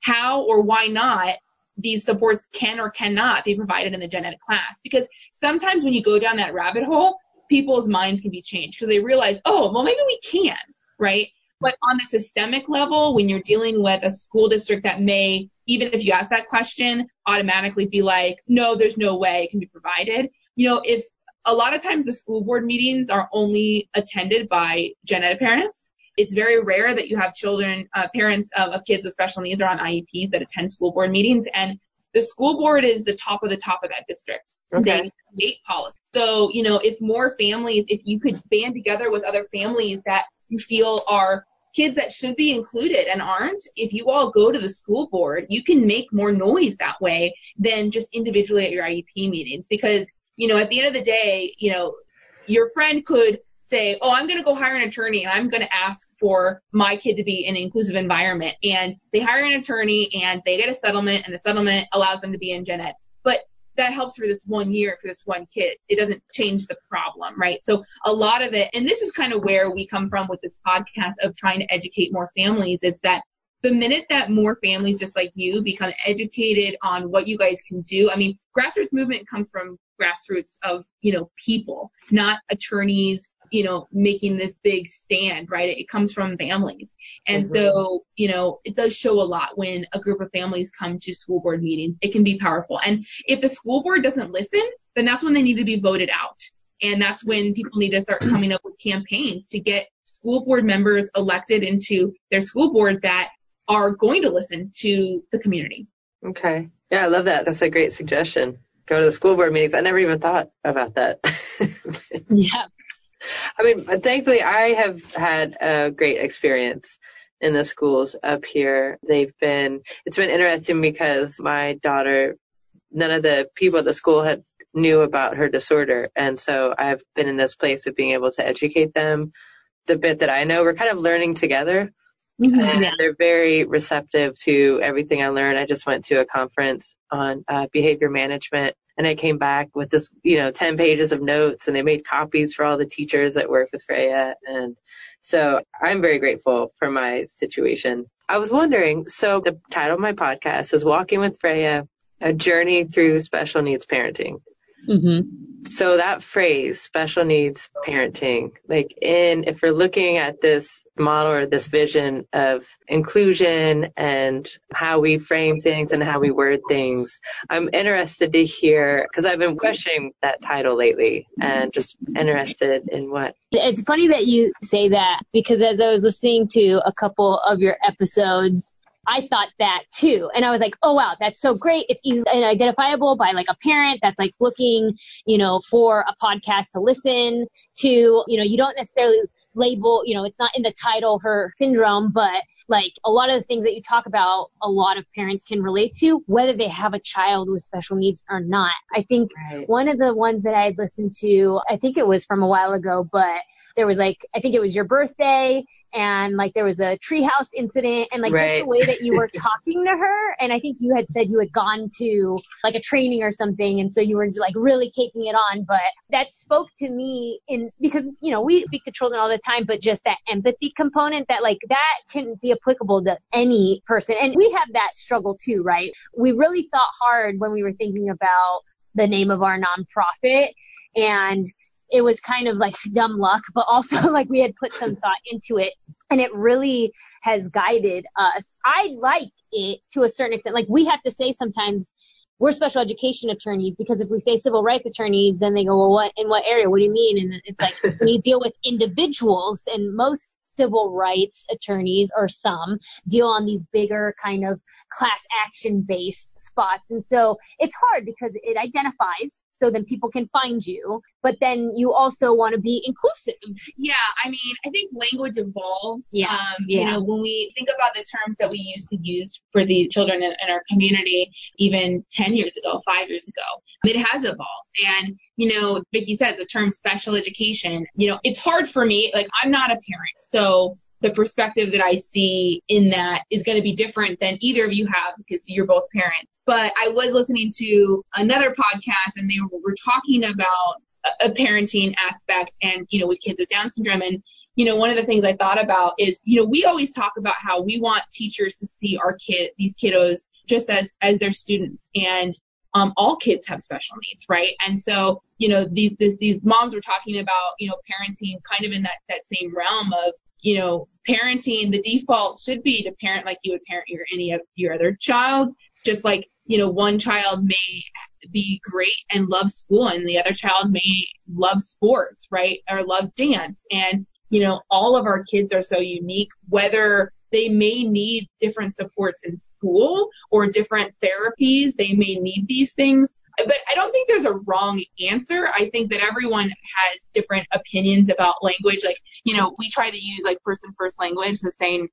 how or why not these supports can or cannot be provided in the gen ed class. Because sometimes when you go down that rabbit hole, people's minds can be changed because they realize, oh, well, maybe we can, right? But on the systemic level, when you're dealing with a school district that may, even if you ask that question, automatically be like, no, there's no way it can be provided. You know, if a lot of times the school board meetings are only attended by gen ed parents, it's very rare that you have children, uh, parents of, of kids with special needs or on IEPs that attend school board meetings. And the school board is the top of the top of that district. Okay. They create policy. So, you know, if more families, if you could band together with other families that you feel are kids that should be included and aren't, if you all go to the school board, you can make more noise that way than just individually at your IEP meetings. Because, you know, at the end of the day, you know, your friend could say, oh, I'm going to go hire an attorney and I'm going to ask for my kid to be in an inclusive environment. And they hire an attorney and they get a settlement and the settlement allows them to be in gen ed. But that helps for this one year for this one kid. It doesn't change the problem, right? So a lot of it, and this is kind of where we come from with this podcast of trying to educate more families, is that the minute that more families just like you become educated on what you guys can do, I mean, grassroots movement comes from grassroots of, you know, people, not attorneys, you know, making this big stand, right? It comes from families. And mm-hmm. so, you know, it does show a lot when a group of families come to school board meetings. It can be powerful. And if the school board doesn't listen, then that's when they need to be voted out. And that's when people need to start coming up with campaigns to get school board members elected into their school board that are going to listen to the community. Okay. Yeah, I love that. That's a great suggestion. Go to the school board meetings. I never even thought about that. [LAUGHS] yeah. I mean, thankfully, I have had a great experience in the schools up here. They've been, it's been interesting because my daughter, none of the people at the school had knew about her disorder. And so I've been in this place of being able to educate them the bit that I know. We're kind of learning together. Mm-hmm. They're very receptive to everything I learned. I just went to a conference on uh, behavior management and I came back with this, you know, 10 pages of notes and they made copies for all the teachers that work with Freya. And so I'm very grateful for my situation. I was wondering, so the title of my podcast is Walking with Freya, a journey through special needs parenting. Mm-hmm. So that phrase, special needs parenting, like in, if we're looking at this model or this vision of inclusion and how we frame things and how we word things, I'm interested to hear, because I've been questioning that title lately and just interested in what. It's funny that you say that because as I was listening to a couple of your episodes, I thought that too. And I was like, oh wow, that's so great. It's easy and identifiable by like a parent that's like looking, you know, for a podcast to listen to. You know, you don't necessarily label, you know, it's not in the title her syndrome, but like a lot of the things that you talk about, a lot of parents can relate to, whether they have a child with special needs or not. I think right. one of the ones that I had listened to, I think it was from a while ago, but there was like, I think it was your birthday and like there was a treehouse incident and like right. just the way that you were [LAUGHS] talking to her. And I think you had said you had gone to like a training or something. And so you were like really taking it on, but that spoke to me in because, you know, we speak to children all the time, but just that empathy component that like that can be applicable to any person. And we have that struggle too, right? We really thought hard when we were thinking about the name of our nonprofit and it was kind of like [LAUGHS] dumb luck, but also [LAUGHS] like we had put some [LAUGHS] thought into it and it really has guided us. I like it to a certain extent. Like we have to say sometimes we're special education attorneys because if we say civil rights attorneys, then they go, well, what, in what area? What do you mean? And it's like we deal with individuals and most civil rights attorneys or some deal on these bigger kind of class action based spots. And so it's hard because it identifies so then people can find you. But then you also want to be inclusive. Yeah, I mean, I think language evolves. Yeah, um, yeah. You know, when we think about the terms that we used to use for the children in, in our community, even 10 years ago, five years ago, it has evolved. And, you know, Vicki said the term special education, you know, it's hard for me. Like, I'm not a parent. So the perspective that I see in that is going to be different than either of you have because you're both parents. But I was listening to another podcast and they were, were talking about a, parenting aspect and, you know, with kids with Down syndrome. And, you know, one of the things I thought about is, you know, we always talk about how we want teachers to see our kid, these kiddos, just as, as their students. And, um, all kids have special needs, right? And so, you know, these, these, these moms were talking about, you know, parenting kind of in that, that same realm of, you know, parenting, the default should be to parent like you would parent your any of your other child. Just like, you know, one child may be great and love school and the other child may love sports, right? Or love dance. And, you know, all of our kids are so unique, whether they may need different supports in school or different therapies. They may need these things but I don't think there's a wrong answer. I think that everyone has different opinions about language. Like, you know, we try to use like person first language, the same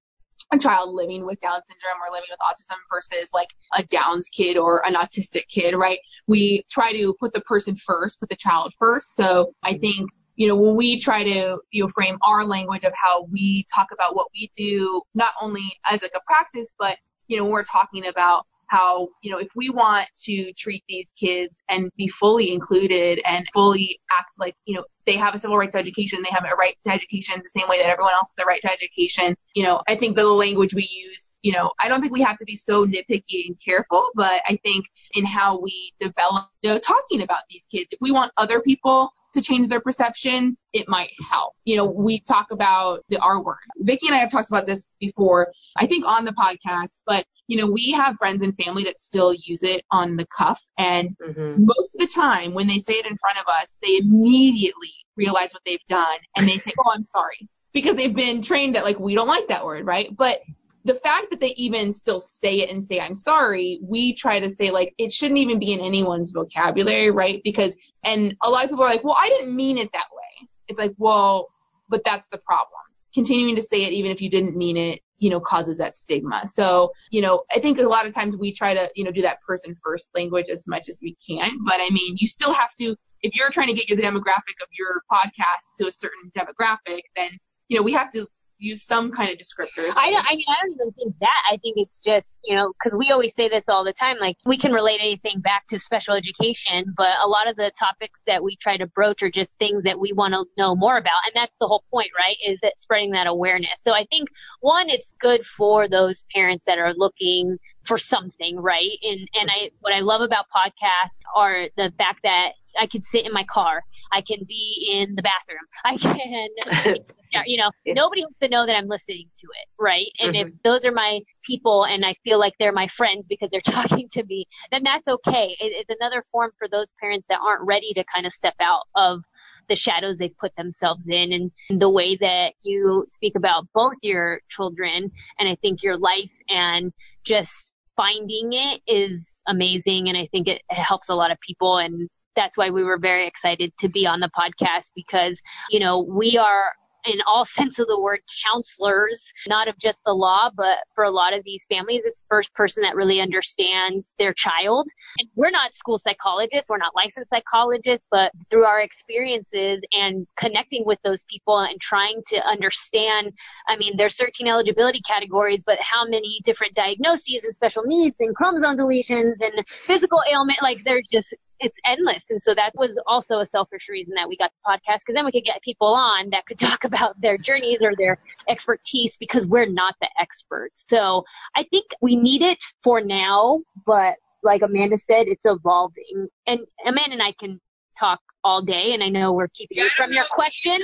a child living with Down syndrome or living with autism versus like a Downs kid or an autistic kid, right? We try to put the person first, put the child first. So I mm-hmm. think, you know, when we try to, you know, frame our language of how we talk about what we do, not only as like a practice, but, you know, we're talking about how, you know, if we want to treat these kids and be fully included and fully act like, you know, they have a civil rights education, they have a right to education the same way that everyone else has a right to education, you know, I think the language we use, you know, I don't think we have to be so nitpicky and careful, but I think in how we develop, you know, talking about these kids, if we want other people to change their perception, it might help. You know, we talk about the R word. Vicki and I have talked about this before, I think on the podcast, but you know, we have friends and family that still use it on the cuff. And mm-hmm. most of the time when they say it in front of us, they immediately realize what they've done and they say, Oh, I'm sorry. Because they've been trained that like, we don't like that word, right? But the fact that they even still say it and say I'm sorry, we try to say like it shouldn't even be in anyone's vocabulary, right? Because and a lot of people are like, well, I didn't mean it that way. It's like, well, but that's the problem. Continuing to say it even if you didn't mean it, you know, causes that stigma. So, you know, I think a lot of times we try to, you know, do that person first language as much as we can. But I mean, you still have to, if you're trying to get your demographic of your podcast to a certain demographic, then, you know, we have to use some kind of descriptors. I don't, I mean, I don't even think that. I think it's just, you know, because we always say this all the time, like we can relate anything back to special education, but a lot of the topics that we try to broach are just things that we want to know more about. And that's the whole point, right? Is that spreading that awareness. So I think one, it's good for those parents that are looking for something, right? And, and I, what I love about podcasts are the fact that I can sit in my car. I can be in the bathroom. [LAUGHS] I can, [LAUGHS] you know, nobody has to know that I'm listening to it, right? And mm-hmm. if those are my people and I feel like they're my friends because they're [LAUGHS] talking to me, then that's okay. It, it's another form for those parents that aren't ready to kind of step out of the shadows they've put themselves in and the way that you speak about both your children and I think your life and just finding it is amazing and I think it helps a lot of people and that's why we were very excited to be on the podcast because, you know, we are in all [LAUGHS] sense of the word counselors, not of just the law, but for a lot of these families, it's the first person that really understands their child. And we're not school psychologists, we're not licensed psychologists, but through our experiences and connecting with those people and trying to understand, I mean, there's 13 eligibility categories, but how many different diagnoses and special needs and chromosome deletions and physical ailment, like there's just it's endless. And so that was also a selfish reason that we got the podcast because then we could get people on that could [LAUGHS] talk about their journeys or their expertise because we're not the experts. So I think we need it for now, but like Amanda said, it's evolving. And Amanda and I can talk all day and I know we're keeping you from your question.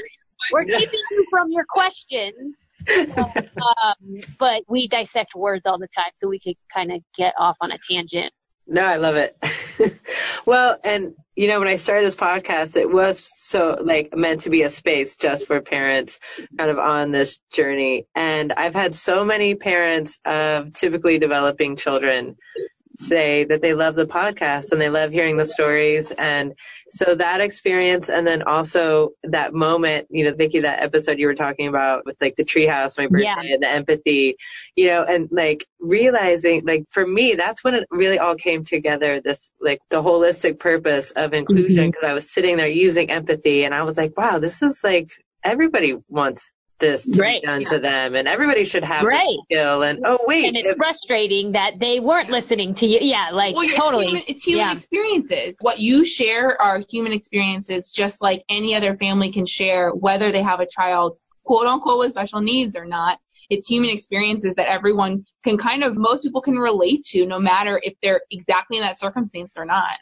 We're keeping you from your questions. [LAUGHS] um, but we dissect words all the time so we could kind of get off on a tangent. No, I love it. [LAUGHS] well, and you know, when I started this podcast, it was so like meant to be a space just for parents kind of on this journey. And I've had so many parents of typically developing children say that they love the podcast and they love hearing the stories. And so that experience, and then also that moment, you know, Vicki, that episode you were talking about with like the treehouse, my birthday, yeah. and the empathy, you know, and like realizing, like for me, that's when it really all came together. This like the holistic purpose of inclusion, because mm-hmm. I was sitting there using empathy, and I was like, wow, this is like everybody wants this to right. be done yeah. to them and everybody should have right. skill and oh wait and it's if, frustrating that they weren't listening to you yeah like well, totally it's human, it's human yeah. experiences what you share are human experiences just like any other family can share whether they have a child quote unquote with special needs or not it's human experiences that everyone can kind of most people can relate to no matter if they're exactly in that circumstance or not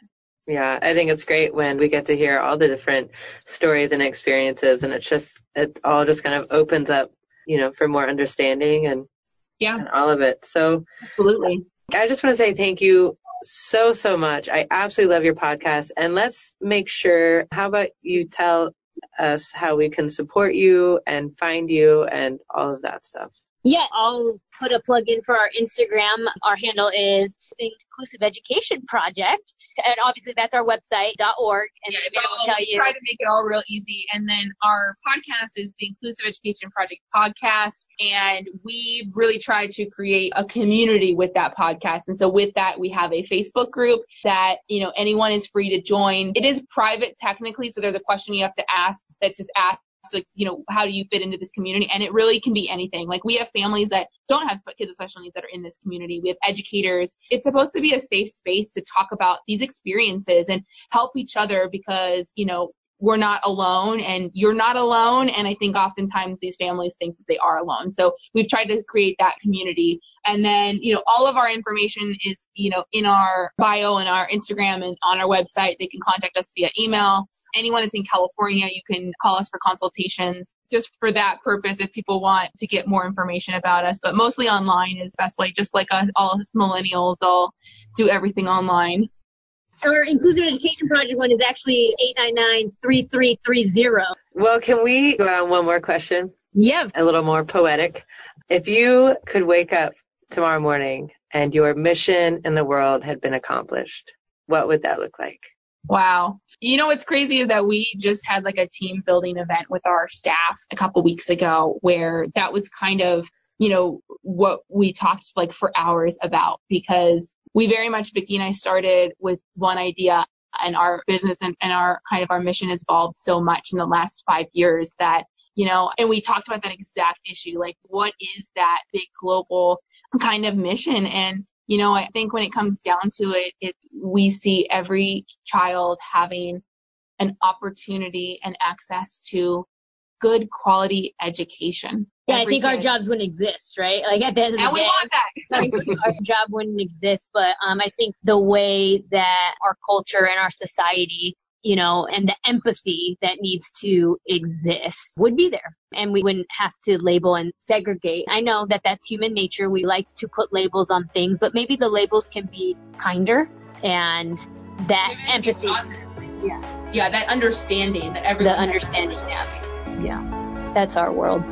yeah, I think it's great when we get to hear all the different stories and experiences, and it's just it all just kind of opens up, you know, for more understanding and yeah, and all of it. So absolutely, I just want to say thank you so so much. I absolutely love your podcast, and let's make sure. How about you tell us how we can support you and find you and all of that stuff? Yeah, I'll put a plug in for our Instagram. Our handle is Inclusive Education Project. And obviously that's our website, .org. And yeah, will tell you. try to make it all real easy. And then our podcast is the Inclusive Education Project podcast. And we really try to create a community with that podcast. And so with that, we have a Facebook group that, you know, anyone is free to join. It is private technically. So there's a question you have to ask that's just asked like, you know, how do you fit into this community? And it really can be anything. Like we have families that don't have kids with special needs that are in this community. We have educators. It's supposed to be a safe space to talk about these experiences and help each other because, you know, we're not alone and you're not alone. And I think oftentimes these families think that they are alone. So we've tried to create that community. And then, you know, all of our information is, you know, in our bio and our Instagram and on our website. They can contact us via email anyone that's in California, you can call us for consultations just for that purpose if people want to get more information about us. But mostly online is the best way, just like us, all us millennials all do everything online. Our Inclusive Education Project one is actually 899-3330. Well, can we go on one more question? Yeah. A little more poetic. If you could wake up tomorrow morning and your mission in the world had been accomplished, what would that look like? Wow. You know what's crazy is that we just had like a team building event with our staff a couple weeks ago where that was kind of, you know, what we talked like for hours about because we very much, Vicki and I started with one idea and our business and, and our kind of our mission has evolved so much in the last five years that, you know, and we talked about that exact issue. Like what is that big global kind of mission? And you know, I think when it comes down to it, it we see every child having an opportunity and access to good quality education. Yeah, I think day. our jobs wouldn't exist, right? Like at the end of the and day, we want that. [LAUGHS] our job wouldn't exist. But um, I think the way that our culture and our society you know, and the empathy that needs to exist would be there. And we wouldn't have to label and segregate. I know that that's human nature. We like to put labels on things, but maybe the labels can be kinder and that empathy. Yeah. Yeah, that understanding that The everyone understanding. Yeah. Yeah. That's our world.